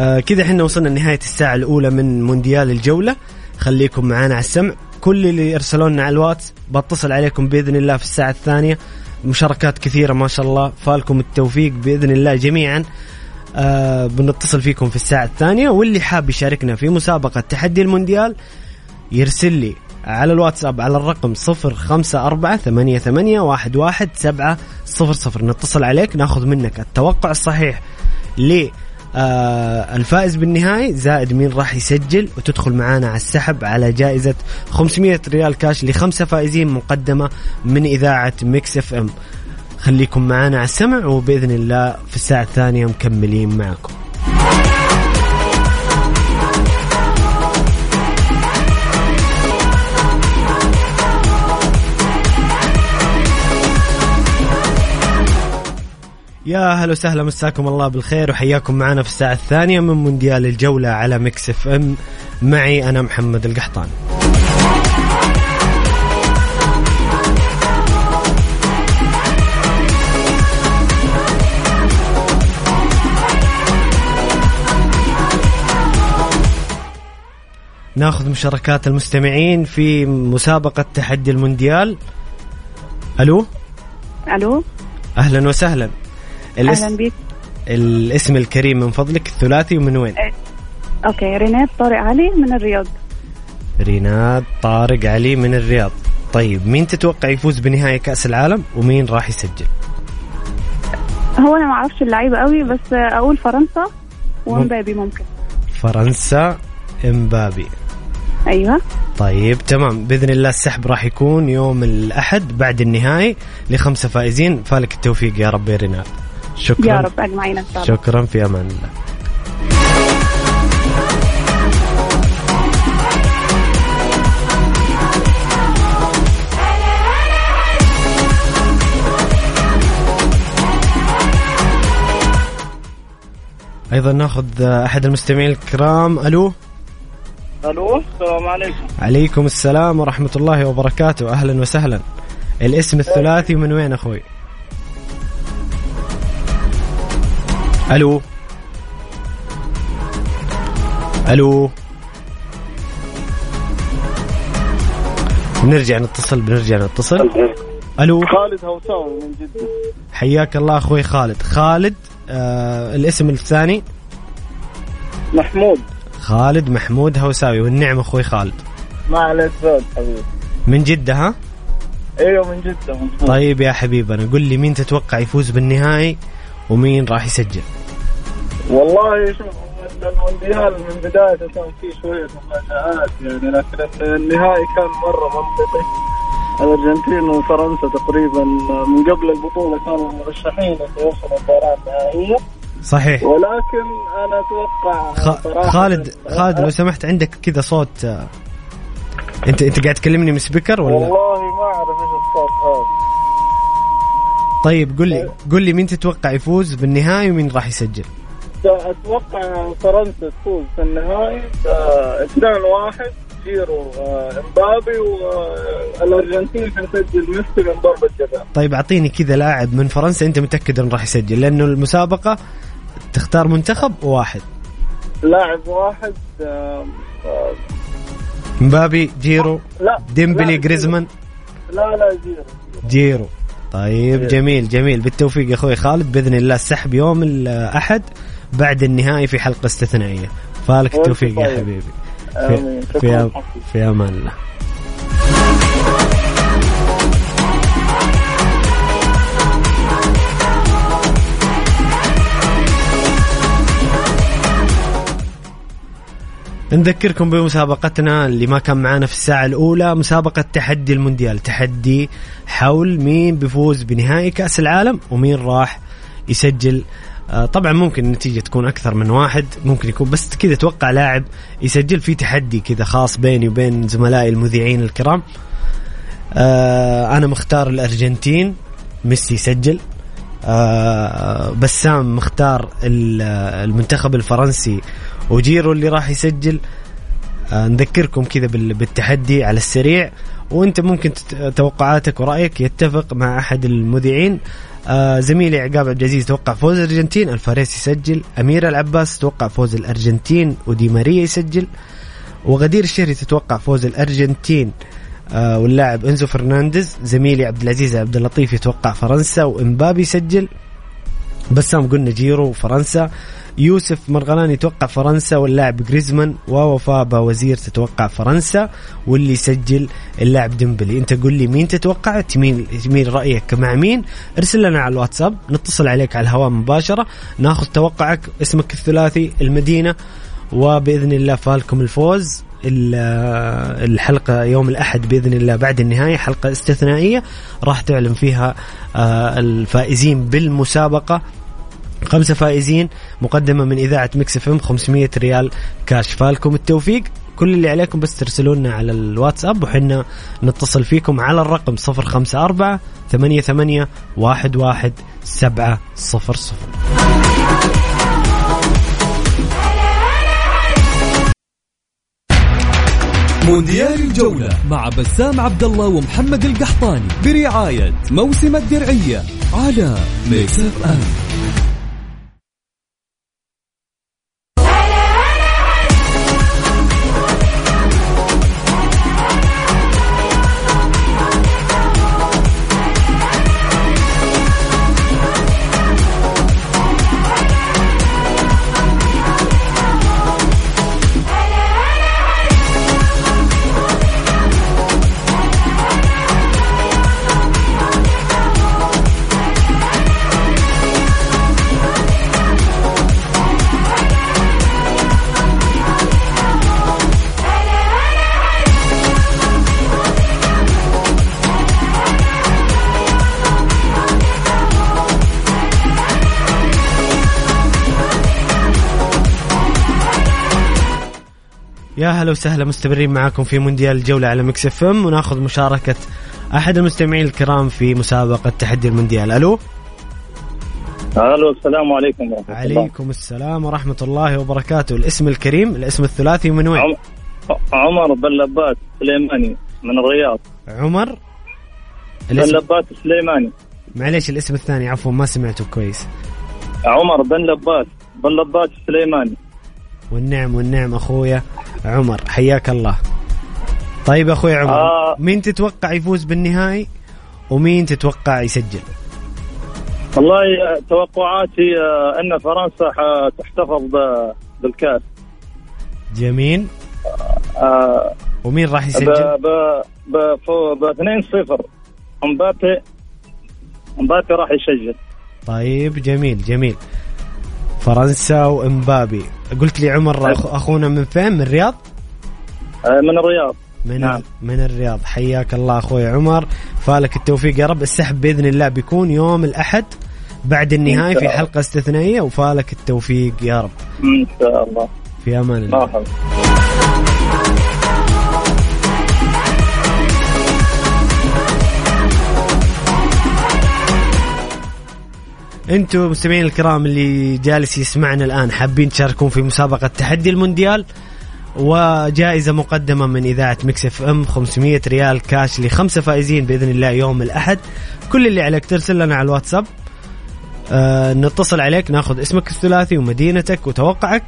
آه كذا إحنا وصلنا لنهاية الساعة الأولى من مونديال الجولة. خليكم معنا على السمع. كل اللي ارسلوا لنا على الواتس بتصل عليكم بإذن الله في الساعة الثانية. مشاركات كثيرة ما شاء الله. فالكم التوفيق بإذن الله جميعا. آه بنتصل فيكم في الساعة الثانية. واللي حاب يشاركنا في مسابقة تحدي المونديال يرسل لي على الواتساب على الرقم صفر خمسة أربعة ثمانية, ثمانية واحد, واحد سبعة صفر صفر. نتصل عليك ناخذ منك التوقع الصحيح آه الفائز بالنهائي زائد مين راح يسجل وتدخل معانا على السحب على جائزة 500 ريال كاش لخمسة فائزين مقدمة من إذاعة Mix FM. خليكم معانا على السمع وبإذن الله في الساعة الثانية مكملين معكم. يا هلا وسهلا مساكم الله بالخير وحياكم معنا في الساعة الثانية من مونديال الجولة على Mix FM. معي أنا محمد القحطاني. ناخذ مشاركات المستمعين في مسابقة تحدي المونديال. ألو؟ ألو؟ أهلا وسهلا. الاس... أهلا بك الاسم الكريم من فضلك الثلاثي ومن وين؟ okay ريناد طارق علي من الرياض. ريناد طارق علي من الرياض. طيب مين تتوقع يفوز بنهائي كأس العالم ومين راح يسجل؟ هو أنا ما أعرفش اللعيبة قوي بس أقول فرنسا ومبابي ممكن. فرنسا إمبابي. أيوه. طيب تمام. بإذن الله السحب راح يكون يوم الأحد بعد النهائي لخمسة فائزين. فالك التوفيق يا رب يا ريناد شكرا. يا رب أجمعين إن شاء الله. شكرا في أمان الله. أيضا نأخذ أحد المستمعين الكرام. ألو؟ ألو السلام عليكم. عليكم السلام ورحمة الله وبركاته. أهلا وسهلا. الاسم الثلاثي من وين أخوي؟ ألو. ألو. بنرجع نتصل بنرجع نتصل. ألو. خالد هوساوي من جدة. حياك الله أخوي خالد. خالد آه الاسم الثاني؟ محمود. خالد محمود هوساوي. والنعم أخوي خالد. ما عليك زود حبيبي. من جدة ها؟ إيوه من جدة مظبوط. طيب يا حبيبنا قل لي مين تتوقع يفوز بالنهائي؟ ومين راح يسجل؟ والله شوف المونديال من بدايته كان فيه شوية مفاجآت يعني لكن النهائي كان مرة منطقي. الأرجنتين وفرنسا تقريبا من قبل البطولة كانوا مرشحين إنه يوصلوا المباراة النهائية. صحيح. ولكن أنا أتوقع خ... خالد خالد لو سمحت عندك كذا صوت آه، أنت أنت قاعد تكلمني من سبيكر ولا؟ والله ما أعرف إيش الصوت هذا. طيب قل لي قل لي مين تتوقع يفوز بالنهائي ومين راح يسجل؟ أتوقع فرنسا تفوز في النهائي. 2 1 جيرو آه، إمبابي والارجنتين حتسجل ميسي من ضربة جزاء. طيب أعطيني كذا لاعب من فرنسا أنت متأكد انه راح يسجل لأنه المسابقة تختار منتخب واحد. لاعب واحد آه، آه، مبابي جيرو لا ديمبلي جريزمان. لا لا جيرو. جيرو. طيب جميل جميل بالتوفيق يا أخوي خالد بإذن الله السحب يوم الأحد بعد النهائي في حلقة استثنائية فالك التوفيق يا طيب. حبيبي. في. في, في أمان الله نذكركم بمسابقتنا اللي ما كان معانا في الساعة الأولى مسابقة تحدي المونديال. تحدي حول مين بيفوز بنهائي كأس العالم ومين راح يسجل. آه، طبعا ممكن النتيجة تكون أكثر من واحد ممكن يكون بس كذا توقع لاعب يسجل في تحدي كذا خاص بيني وبين زملائي المذيعين الكرام. آه، أنا مختار الأرجنتين ميسي يسجل. آه، بسام مختار ال- المنتخب الفرنسي وجيرو اللي راح يسجل. آه، نذكركم كذا بال- بالتحدي على السريع. وانت ممكن توقعاتك ورأيك يتفق مع أحد المذيعين. آه، زميلي عقاب عبد العزيز توقع فوز الأرجنتين. ألفاريز يسجل. أمير العباس توقع فوز الأرجنتين. ودي ماريا يسجل. وغدير الشهري تتوقع فوز الأرجنتين. آه، واللاعب إنزو فرنانديز. زميلي عبد العزيز عبد اللطيف يتوقع فرنسا. وإمبابي يسجل. بسام قلنا جيرو وفرنسا يوسف مرغلان يتوقع فرنسا واللاعب جريزمان ووفاء باوزير تتوقع فرنسا واللي يسجل اللاعب ديمبلي. انت قل لي مين تتوقع؟ تميل تميل رأيك مع مين؟ ارسل لنا على الواتساب نتصل عليك على الهواء مباشرة ناخذ توقعك اسمك الثلاثي المدينة وبإذن الله فالكم الفوز. ال- الحلقة يوم الأحد بإذن الله بعد النهاية حلقة استثنائية راح تعلن فيها آه، الفائزين بالمسابقة. خمسة فائزين مقدمة من إذاعة Mix FM 500 ريال كاش. فالكم التوفيق. كل اللي عليكم بس ترسلوا لنا على الواتساب وحنا نتصل فيكم على الرقم 054 88 11 700 مونديال الجولة مع بسام عبد الله ومحمد القحطاني برعاية موسم الدرعية على Mix FM. يا هلا وسهلا مستمرين معاكم في مونديال الجولة على Mix FM وناخذ مشاركة أحد المستمعين الكرام في مسابقة تحدي المونديال. ألو؟ ألو السلام عليكم ورحمة الله. عليكم السلام ورحمة الله وبركاته. الاسم الكريم الاسم الثلاثي من وين؟ عم- عمر بن لباس سليماني من الرياض. عمر؟ بن لباس سليماني. معليش الاسم الثاني عفوا ما سمعته كويس. عمر بن لباس بن لباس سليماني. والنعم والنعم أخويا عمر. حياك الله. طيب أخوي عمر آه. مين تتوقع يفوز بالنهائي ومين تتوقع يسجل؟ والله آه، توقعاتي آه، أن فرنسا حتحتفظ ب- بالكاس. جميل. آه، ومين راح يسجل؟ ب ب فو- ب 2-0 امبابي امبابي راح يسجل. طيب جميل جميل. فرنسا وإمبابي. قلت لي عمر أخ- أخونا من فين؟ من الرياض؟ آه، من الرياض. من نعم. من الرياض. حياك الله أخوي عمر. فالك التوفيق يا رب. السحب بإذن الله بيكون يوم الأحد بعد النهائي في. حلقة استثنائية. وفالك التوفيق يا رب. إن شاء الله. في أمان الله. مرحبا. أنتم مستمعين الكرام اللي جالس يسمعنا الآن حابين تشاركون في مسابقة تحدي المونديال وجائزة مقدمة من إذاعة Mix FM 500 ريال كاش لخمسة فائزين بإذن الله يوم الأحد. كل اللي عليك ترسل لنا على الواتساب. آه نتصل عليك ناخذ اسمك الثلاثي ومدينتك وتوقعك.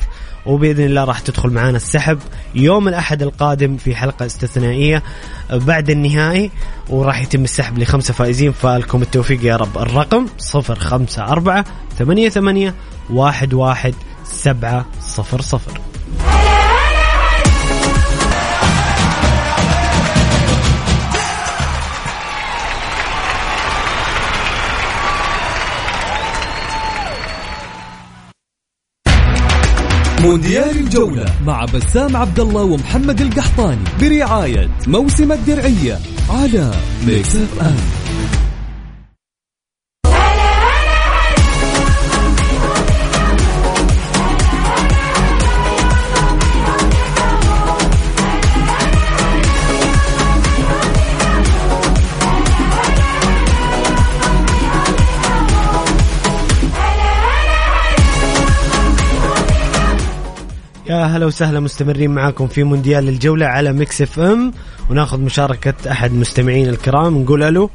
وبإذن الله راح تدخل معنا السحب يوم الأحد القادم في حلقة استثنائية بعد النهائي وراح يتم السحب لخمسة فائزين. فالكم التوفيق يا رب. الرقم 054 88 11 700 مونديال الجولة مع بسام عبد الله ومحمد القحطاني برعاية موسم الدرعية على ميكس اف ام يا هلا وسهلا مستمرين معاكم في مونديال الجولة على Mix FM. وناخذ مشاركة أحد مستمعين الكرام. نقول ألو.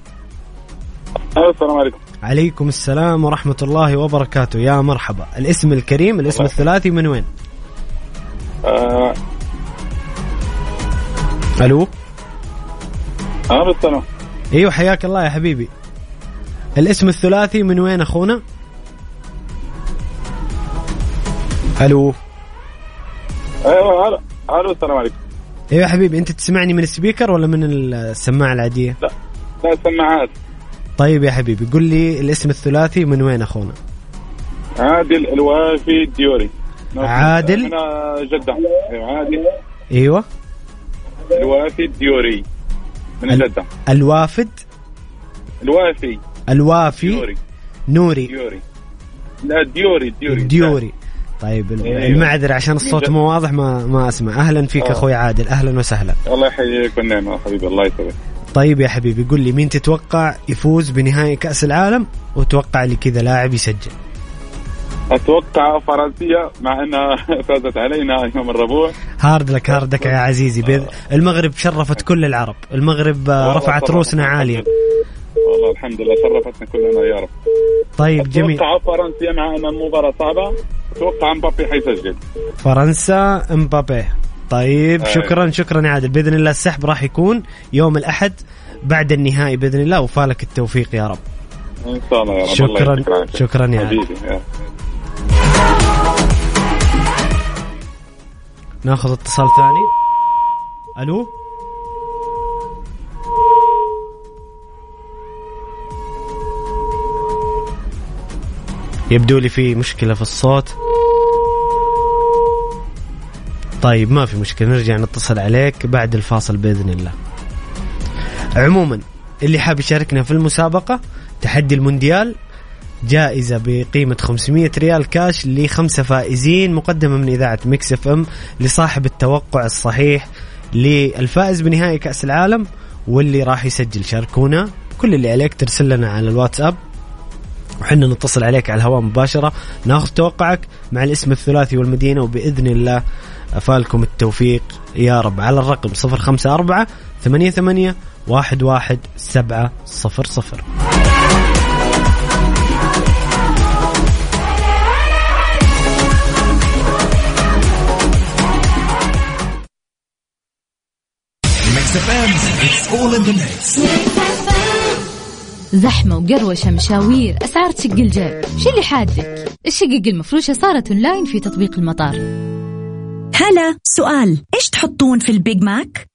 السلام عليكم. عليكم السلام ورحمة الله وبركاته. يا مرحبا. الاسم الكريم الاسم الثلاثي من وين؟ آه. ألو. أنا بالسلام أيوه حياك الله يا حبيبي. الاسم الثلاثي من وين أخونا؟ ألو. أيوه هلا. ألو السلام عليكم. أيوه يا حبيبي أنت تسمعني من ال speaker ولا من السماعة العادية؟ لا سماعات. طيب يا حبيبي قل لي الاسم الثلاثي من وين أخونا؟ عادل الوافي الديوري. عادل؟ من جدة. أيوه عادل. أيوه. الوافي الديوري. من ال- جدة. الوافد؟ الوافي. الوافي؟ ديوري. نوري. ديوري. لا ديوري ديوري. ديوري. طيب أيوة. المعذرة عشان الصوت. مو واضح ما ما أسمع. أهلا فيك آه. أخوي عادل. أهلا وسهلا. الله يحييك والنعمة حبيبي الله يسلمك. طيب يا حبيبي قل لي مين تتوقع يفوز بنهائي كأس العالم؟ وتوقع لي كذا لاعب يسجل. أتوقع فرنسا مع إنها فازت علينا يوم الربوع. hard luck hard luck يا عزيزي. بيض... المغرب شرفت كل العرب. المغرب آه، رفعت روسنا لله. والله الحمد لله شرفتنا كلنا يا رب. طيب جميل. أتوقع فرنسيا مع ان المباراة صعبة. أتوقع مبابي حيسجل. فرنسا امبابي طيب أي. شكرا شكرا يا عادل. بإذن الله السحب راح يكون يوم الأحد بعد النهائي بإذن الله وفالك التوفيق يا رب. إن شاء الله يا رب. الله شكرا العافية. شكرا يا عادل. ناخذ اتصال ثاني. ألو؟ يبدو لي في مشكلة في الصوت. طيب ما في مشكلة نرجع نتصل عليك بعد الفاصل بإذن الله. عموما اللي حاب يشاركنا في المسابقة تحدي المونديال جائزة بقيمة 500 ريال كاش لخمسة فائزين مقدمة من إذاعة Mix FM لصاحب التوقع الصحيح للفائز بنهائي كأس العالم واللي راح يسجل شاركونا. كل اللي عليك ترسل لنا على الواتساب. وحنا نتصل عليك على الهواء مباشرة. ناخذ توقعك مع الاسم الثلاثي والمدينة وبإذن الله أفالكم التوفيق يا رب. على الرقم 054 88 11 700 Mix FM it's all in the mix زحمة وقروشة مشاوير أسعار تشق الجيب. شو اللي حادك؟ الشقق المفروشة صارت أونلاين في تطبيق المطار. هلا سؤال. إيش تحطون في ال Big Mac؟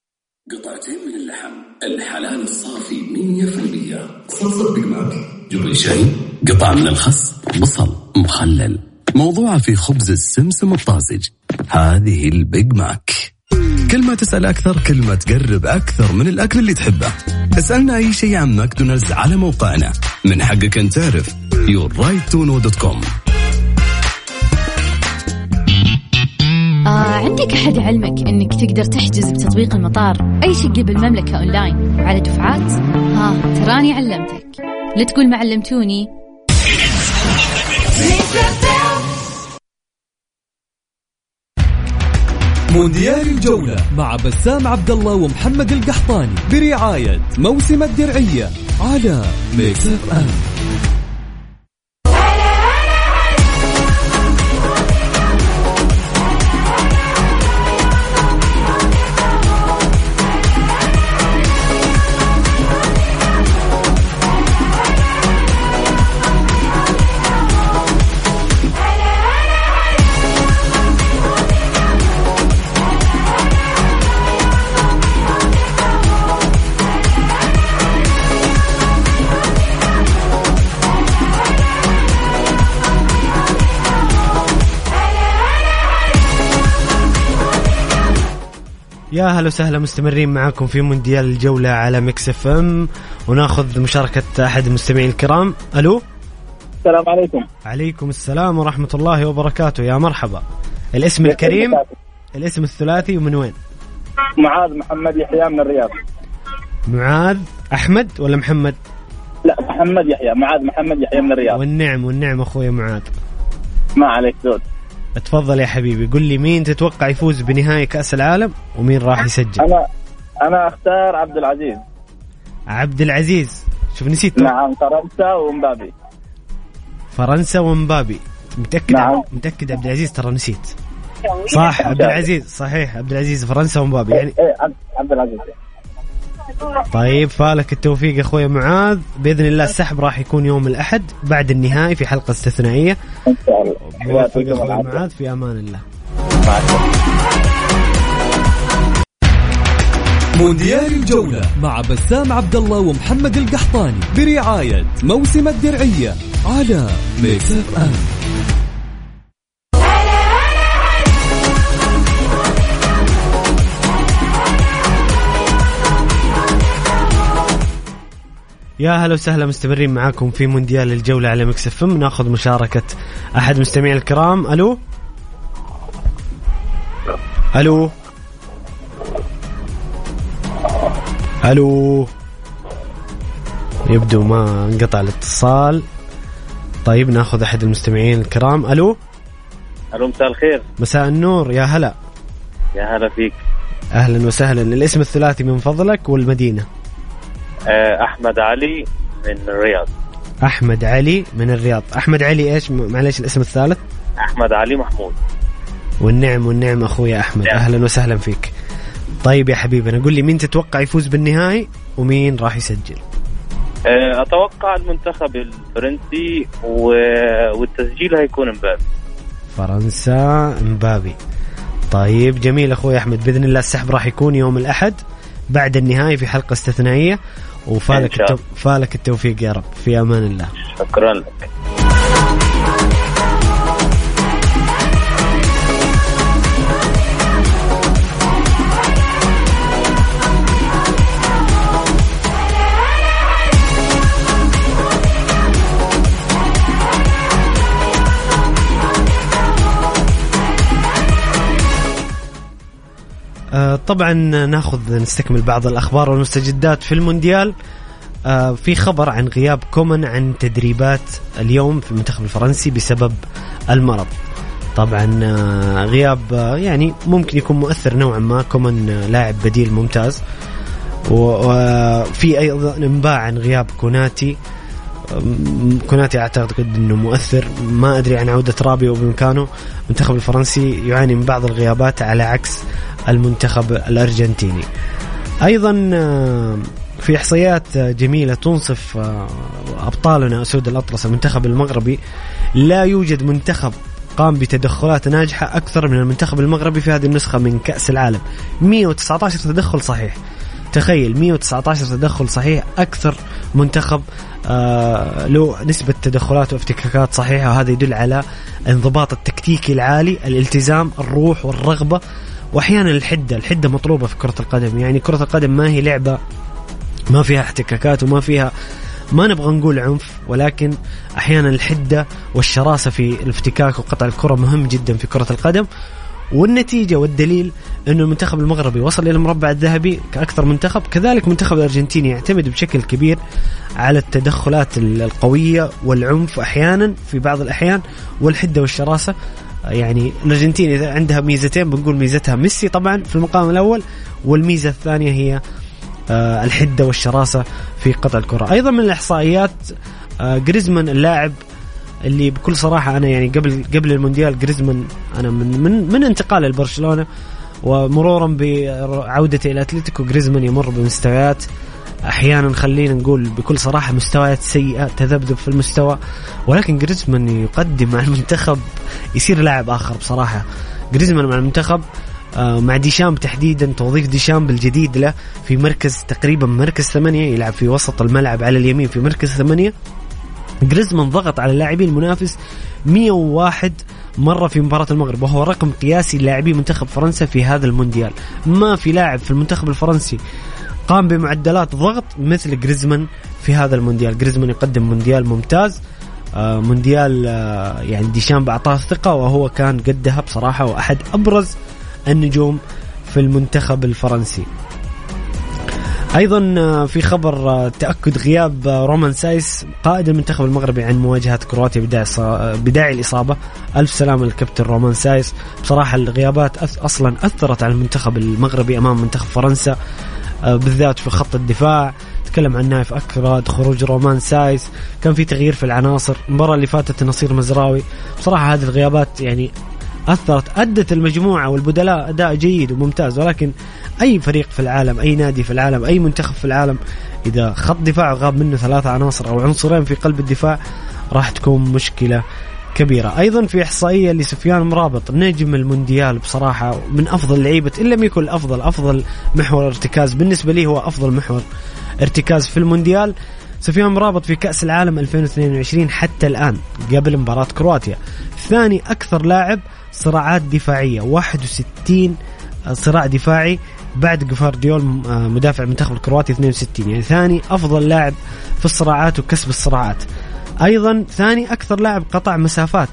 قطعتين من اللحم. الحلال الصافي 100% صلصة Big Mac. جبن شيدر قطع من الخس بصل مخلل. موضوعة في خبز السمسم الطازج. هذه ال Big Mac. كل ما تسأل أكثر كل ما تقرب أكثر من الأكل اللي تحبه. اسألنا أي شيء عن ماكدونالدز على موقعنا. من حقك أن تعرف. Yourrighttoknow.com آه عندك أحد علمك أنك تقدر تحجز بتطبيق المطار أي شقة بالمملكة أونلاين وعلى دفعات؟ ها تراني علمتك. لا تقول ما علمتوني مونديال الجولة مع بسام عبد الله ومحمد القحطاني برعاية موسم الدرعية على Mix FM يا هلا وسهلا مستمرين معاكم في مونديال الجولة على Mix FM. وناخذ مشاركة أحد المستمعين الكرام. ألو؟ السلام عليكم. عليكم السلام ورحمة الله وبركاته. يا مرحبا. الاسم الكريم؟ الاسم الثلاثي ومن وين؟ معاذ محمد يحيى من الرياض. معاذ أحمد ولا محمد؟ لا محمد يحيى. معاذ محمد يحيى من الرياض. والنعم والنعم أخوي معاذ. ما عليك زود. تفضل يا حبيبي. قل لي مين تتوقع يفوز بنهائي كأس العالم ومين راح يسجل؟ أنا أنا أختار عبد العزيز. عبد العزيز. شوف نسيت. نعم فرنسا ومبابي. فرنسا ومبابي. متأكد؟ نعم. متأكد عبد العزيز؟ ترى نسيت. صح عبد العزيز. صحيح عبد العزيز فرنسا ومبابي. يعني عبد- عبد العزيز. طيب فالك التوفيق أخوي معاذ بإذن الله السحب راح يكون يوم الأحد بعد النهائي في حلقة استثنائية إن شاء الله أخوي. معاذ في أمان الله. مونديال الجولة مع بسام عبد الله ومحمد القحطاني برعاية موسم الدرعية على Mix FM يا هلا وسهلا مستمرين معاكم في مونديال الجولة على Mix FM. ناخذ مشاركة أحد مستمعين الكرام. ألو؟ ألو؟ ألو؟ يبدو ما انقطع الاتصال. طيب ناخذ أحد المستمعين الكرام. ألو؟ ألو مساء الخير. مساء النور. يا هلا. يا هلا فيك. أهلا وسهلا. الاسم الثلاثي من فضلك والمدينة. آه، أحمد علي من الرياض. أحمد علي من الرياض. أحمد علي إيش؟ م- معلش الاسم الثالث. أحمد علي محمود. والنعم والنعم أخوي أحمد. نعم. أهلا وسهلا فيك. طيب يا حبيبنا قول لي مين تتوقع يفوز بالنهائي ومين راح يسجل؟ آه، أتوقع المنتخب الفرنسي و- والتسجيل هيكون مبابي. فرنسا مبابي. طيب جميل أخوي أحمد بإذن الله السحب راح يكون يوم الأحد. بعد النهائي في حلقة استثنائية وفالك التو... فالك التوفيق يا رب. في أمان الله. شكرا لك. طبعا ناخذ نستكمل بعض الأخبار والمستجدات في المونديال. آه، في خبر عن غياب كومان عن تدريبات اليوم في المنتخب الفرنسي بسبب المرض. طبعا آه، غياب آه، يعني ممكن يكون مؤثر نوعا ما. كومان لاعب بديل ممتاز. وفي أيضا أنباء عن غياب كوناتي. كوناتي أعتقد إنه مؤثر. ما أدري عن عودة رابيو بإمكانه. المنتخب الفرنسي يعاني من بعض الغيابات على عكس المنتخب الأرجنتيني. أيضا آه، في إحصائيات جميلة تنصف آه، أبطالنا اسود الاطلس المنتخب المغربي. لا يوجد منتخب قام بتدخلات ناجحة أكثر من المنتخب المغربي في هذه النسخة من كأس العالم. 119 تدخل صحيح. تخيل 119 تدخل صحيح أكثر منتخب آه له نسبة تدخلات وافتكاكات صحيحة وهذا يدل على انضباط التكتيكي العالي الالتزام الروح والرغبة. وأحيانا الحدة الحدة مطلوبة في كرة القدم. يعني كرة القدم ما هي لعبة ما فيها احتكاكات وما فيها ما نبغى نقول عنف ولكن أحيانا الحدة والشراسة في الافتكاك وقطع الكرة مهم جدا في كرة القدم. والنتيجة والدليل إنه المنتخب المغربي وصل إلى المربع الذهبي كأكثر منتخب كذلك المنتخب الارجنتيني يعتمد بشكل كبير على التدخلات القوية والعنف أحيانا في بعض الأحيان والحدة والشراسة. يعني الأرجنتين إذا عندها ميزتين بنقول ميزتها ميسي طبعا في المقام الأول والميزة الثانية هي آه، الحدة والشراسة في قطع الكرة. أيضا من الإحصائيات آه، جريزمان اللاعب اللي بكل صراحة أنا يعني قبل قبل المونديال جريزمان أنا من من من انتقاله لبرشلونة ومرورا بعودته إلى أتلتيكو جريزمان يمر بمستويات أحيانا خلينا نقول بكل صراحة مستويات سيئة تذبذب في المستوى ولكن جريزمان يقدم مع المنتخب يصير لاعب آخر بصراحة. جريزمان مع المنتخب آه، مع ديشامب تحديدا توظيف ديشامب الجديد له في مركز تقريبا مركز ثمانية يلعب في وسط الملعب على اليمين في مركز ثمانية. جريزمان ضغط على اللاعبين المنافس 101 مرة في مباراة المغرب وهو رقم قياسي للاعبي منتخب فرنسا في هذا المونديال. ما في لاعب في المنتخب الفرنسي قام بمعدلات ضغط مثل جريزمان في هذا المونديال. جريزمان يقدم مونديال ممتاز آه، مونديال آه، يعني ديشامب أعطاه الثقة وهو كان قدها بصراحة وأحد أبرز النجوم في المنتخب الفرنسي. أيضا آه، في خبر آه، تأكد غياب آه، رومان سايس قائد المنتخب المغربي عن مواجهة كرواتيا بداعي الإصابة. ألف سلامة للكابتن رومان سايس. بصراحة الغيابات أصلا أثرت على المنتخب المغربي أمام منتخب فرنسا بالذات في خط الدفاع. تكلم عن نايف أكرد خروج رومان سايس. كان في تغيير في العناصر. المباراة اللي فاتت نصير مزراوي. بصراحة هذه الغيابات يعني أثرت أدت المجموعة والبدلاء أداء جيد وممتاز. ولكن أي فريق في العالم أي نادي في العالم أي منتخب في العالم إذا خط دفاع غاب منه ثلاثة عناصر أو عنصرين في قلب الدفاع راح تكون مشكلة كبيرة. أيضا في إحصائية لسفيان مرابط نجم المونديال بصراحة من أفضل لعيبة إن لم يكن الأفضل أفضل محور ارتكاز. بالنسبة لي هو أفضل محور ارتكاز في المونديال. سفيان مرابط في كأس العالم 2022 حتى الآن قبل مباراة كرواتيا. ثاني أكثر لاعب صراعات دفاعية. 61 صراع دفاعي بعد جفارديول آه، مدافع المنتخب الكرواتي 62 يعني ثاني أفضل لاعب في الصراعات وكسب الصراعات. أيضا ثاني أكثر لاعب قطع مسافات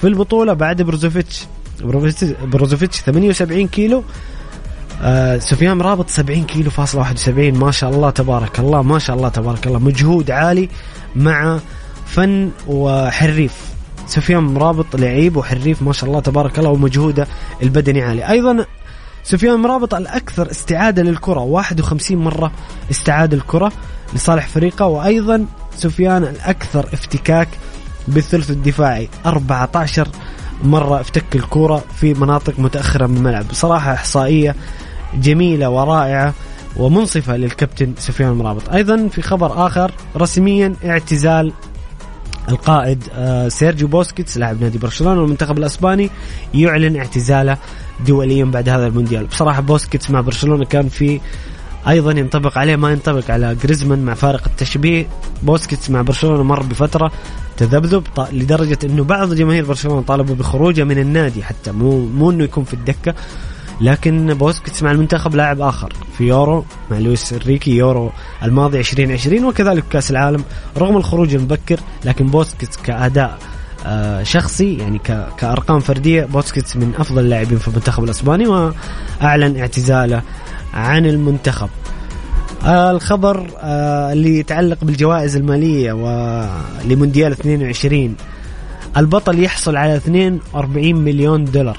في البطولة بعد بروزوفيتش. بروزوفيتش- بروزوفيتش 78 كيلو. آه سفيان مرابط 70 كيلو فاصلة 71 ما شاء الله تبارك الله ما شاء الله تبارك الله. مجهود عالي مع فن وحريف. سفيان مرابط لعيب وحريف ما شاء الله تبارك الله ومجهوده البدني عالي أيضا سفيان مرابط الأكثر استعادة للكرة 51 مرة استعاد الكرة لصالح فريقه وأيضا سفيان الأكثر افتكاك بالثلث الدفاعي 14 مرة افتك الكرة في مناطق متأخرة من الملعب. بصراحة إحصائية جميلة ورائعة ومنصفة للكابتن سفيان أمرابط. أيضا في خبر آخر رسميا اعتزال القائد آه، سيرجيو بوسكيتس لاعب نادي برشلونة والمنتخب الأسباني يعلن اعتزاله دوليا بعد هذا المونديال. بصراحة بوسكيتس مع برشلونة كان في أيضا ينطبق عليه ما ينطبق على جريزمان مع فارق التشبيه. بوسكيتس مع برشلونة مر بفترة تذبذب لدرجة إنه بعض جماهير برشلونة طالبوا بخروجه من النادي حتى مو مو إنه يكون في الدكة. لكن بوسكيتس مع المنتخب لاعب آخر في يورو مع لويس إنريكي يورو الماضي 2020 وكذلك كأس العالم. رغم الخروج المبكر لكن بوسكيتس كأداء آه، شخصي يعني كأرقام فردية بوسكيتس من أفضل اللاعبين في المنتخب الأسباني وأعلن اعتزاله عن المنتخب. آه الخبر آه اللي يتعلق بالجوائز المالية ولمونديال 22 البطل يحصل على 42 مليون دولار.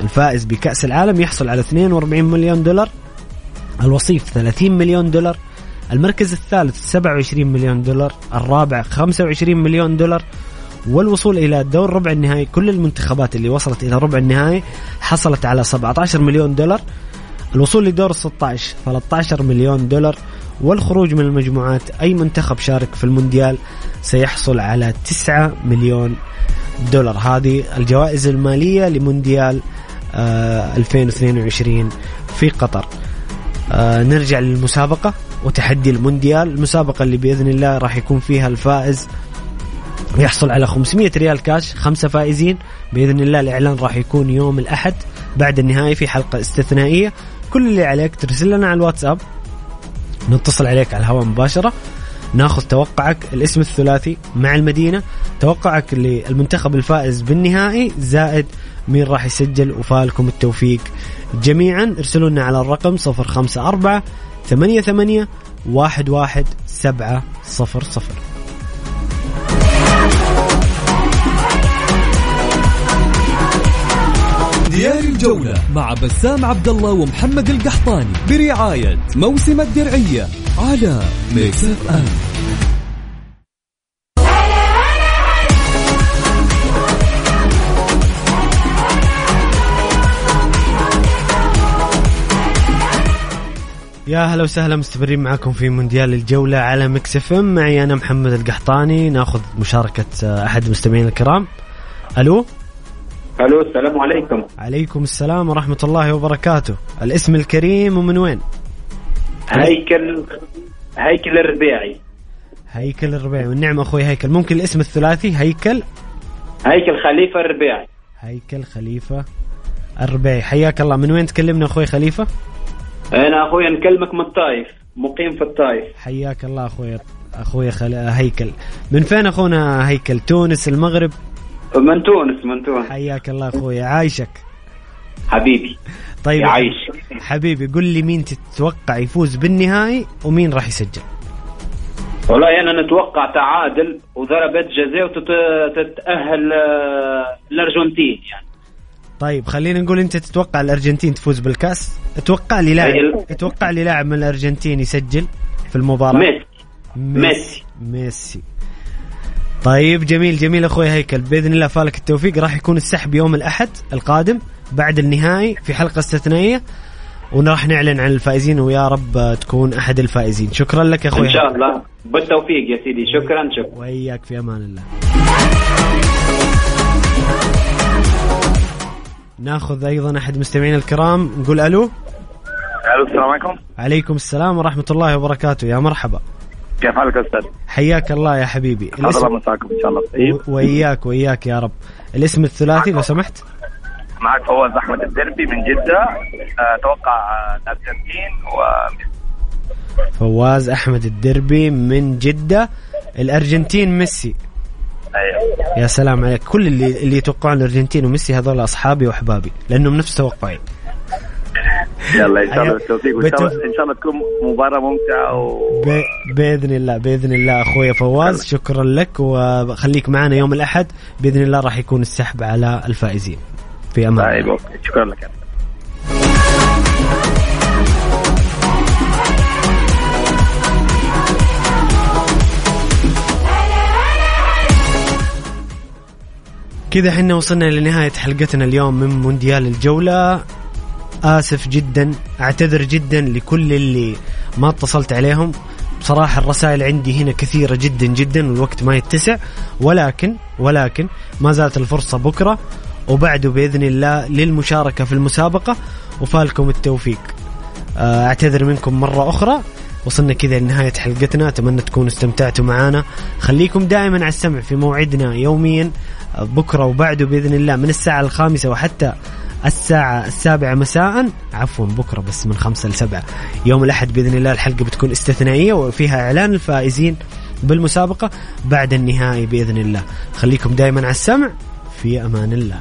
الفائز بكأس العالم يحصل على 42 مليون دولار الوصيف 30 مليون دولار المركز الثالث 27 مليون دولار الرابع 25 مليون دولار والوصول إلى دور ربع النهائي. كل المنتخبات اللي وصلت إلى ربع النهائي حصلت على 17 مليون دولار الوصول لدور 16 13 مليون دولار والخروج من المجموعات أي منتخب شارك في المونديال سيحصل على 9 مليون دولار. هذه الجوائز المالية لمونديال آه 2022 في قطر. آه نرجع للمسابقة وتحدي المونديال. المسابقة اللي بإذن الله راح يكون فيها الفائز يحصل على 500 ريال كاش خمسة فائزين. بإذن الله الإعلان راح يكون يوم الأحد بعد النهاية في حلقة استثنائية. كل اللي عليك ترسل لنا على الواتساب نتصل عليك على الهواء مباشرة. ناخذ توقعك الاسم الثلاثي مع المدينة. توقعك للمنتخب الفائز بالنهائي زائد مين راح يسجل وفالكم التوفيق جميعا. ارسلوا لنا على الرقم 054 88 11 700 مونديال الجولة مع بسام عبد الله ومحمد القحطاني برعاية موسم الدرعية على Mix FM يا هلا وسهلا مستمرين معكم في مونديال الجولة على Mix FM معي أنا محمد القحطاني. ناخذ مشاركة آه، أحد المستمعين الكرام. ألو؟ ألو السلام عليكم. عليكم السلام ورحمة الله وبركاته. الاسم الكريم ومن وين؟ هيكل هيكل الربيعي. هيكل الربيعي. والنعم أخوي هيكل. ممكن الاسم الثلاثي؟ هيكل؟ هيكل خليفة الربيعي. هيكل خليفة الربيعي. حياك الله. من وين تكلمنا أخوي خليفة؟ أنا أخوي نكلمك من الطايف مقيم في الطايف حياك الله أخوي أخوي خل... هيكل. من فين أخونا هيكل؟ تونس المغرب؟ من تونس من تونس. حياك الله أخوي عايشك. حبيبي. طيب يعيش حبيبي قل لي مين تتوقع يفوز بالنهائي ومين راح يسجل؟ والله أنا نتوقع تعادل وضربات جزاء وتتاهل آه، الأرجنتين يعني. طيب خلينا نقول أنت تتوقع الأرجنتين تفوز بالكأس؟ أتوقع لي لاعب أتوقع لي لاعب من الأرجنتين يسجل في المباراة؟ ميسي. ميسي. ميسي. طيب جميل جميل أخوي هيكل. بإذن الله فالك التوفيق. راح يكون السحب يوم الأحد القادم بعد النهائي في حلقة استثنائية. وراح نعلن عن الفائزين ويا رب تكون أحد الفائزين. شكرا لك يا أخوي إن شاء الله. بالتوفيق يا سيدي. شكرا شكرا. واياك في أمان الله. ناخذ أيضا أحد مستمعينا الكرام. نقول ألو. ألو السلام عليكم. عليكم السلام ورحمة الله وبركاته. يا مرحبا. كيف حالك يا أستاذ؟ حياك الله يا حبيبي. الله مساكم إن شاء الله. طيب. واياك وإياك يا رب. الاسم الثلاثي لو سمحت. معك فواز احمد الدربي من جدة. آه، أتوقع آه، الارجنتين و فواز أحمد الدربي من جدة. الأرجنتين ميسي. أيوه. يا سلام عليك. كل اللي اللي يتوقعون الأرجنتين وميسي هذول أصحابي وأحبابي لأنهم نفس توقعي يلا إن شاء الله أيوة. بالتوفيق وإن شاء الله. إن شاء الله تكون مباراة ممتعة و... ب... بإذن الله بإذن الله أخوي فواز شكرا لك وخليك معنا يوم الأحد بإذن الله راح يكون السحب على الفائزين في أمان طيب. okay شكرا لك كذا حنا وصلنا لنهاية حلقتنا اليوم من مونديال الجولة آسف جدا أعتذر جدا لكل اللي ما اتصلت عليهم. بصراحة الرسائل عندي هنا كثيرة جدا جدا والوقت ما يتسع. ولكن ولكن ما زالت الفرصة بكرة. وبعده بإذن الله للمشاركة في المسابقة. وفالكم التوفيق. آه، أعتذر منكم مرة أخرى. وصلنا كذا لنهاية حلقتنا. أتمنى تكونوا استمتعتوا معنا خليكم دائما على السمع في موعدنا يوميا آه، بكرة وبعده بإذن الله من الساعة الخامسة وحتى الساعة السابعة مساء. عفوا بكرة بس من خمسة لسبعة. يوم الأحد بإذن الله الحلقة بتكون استثنائية وفيها إعلان الفائزين بالمسابقة بعد النهائي بإذن الله. خليكم دائما على السمع. في أمان الله.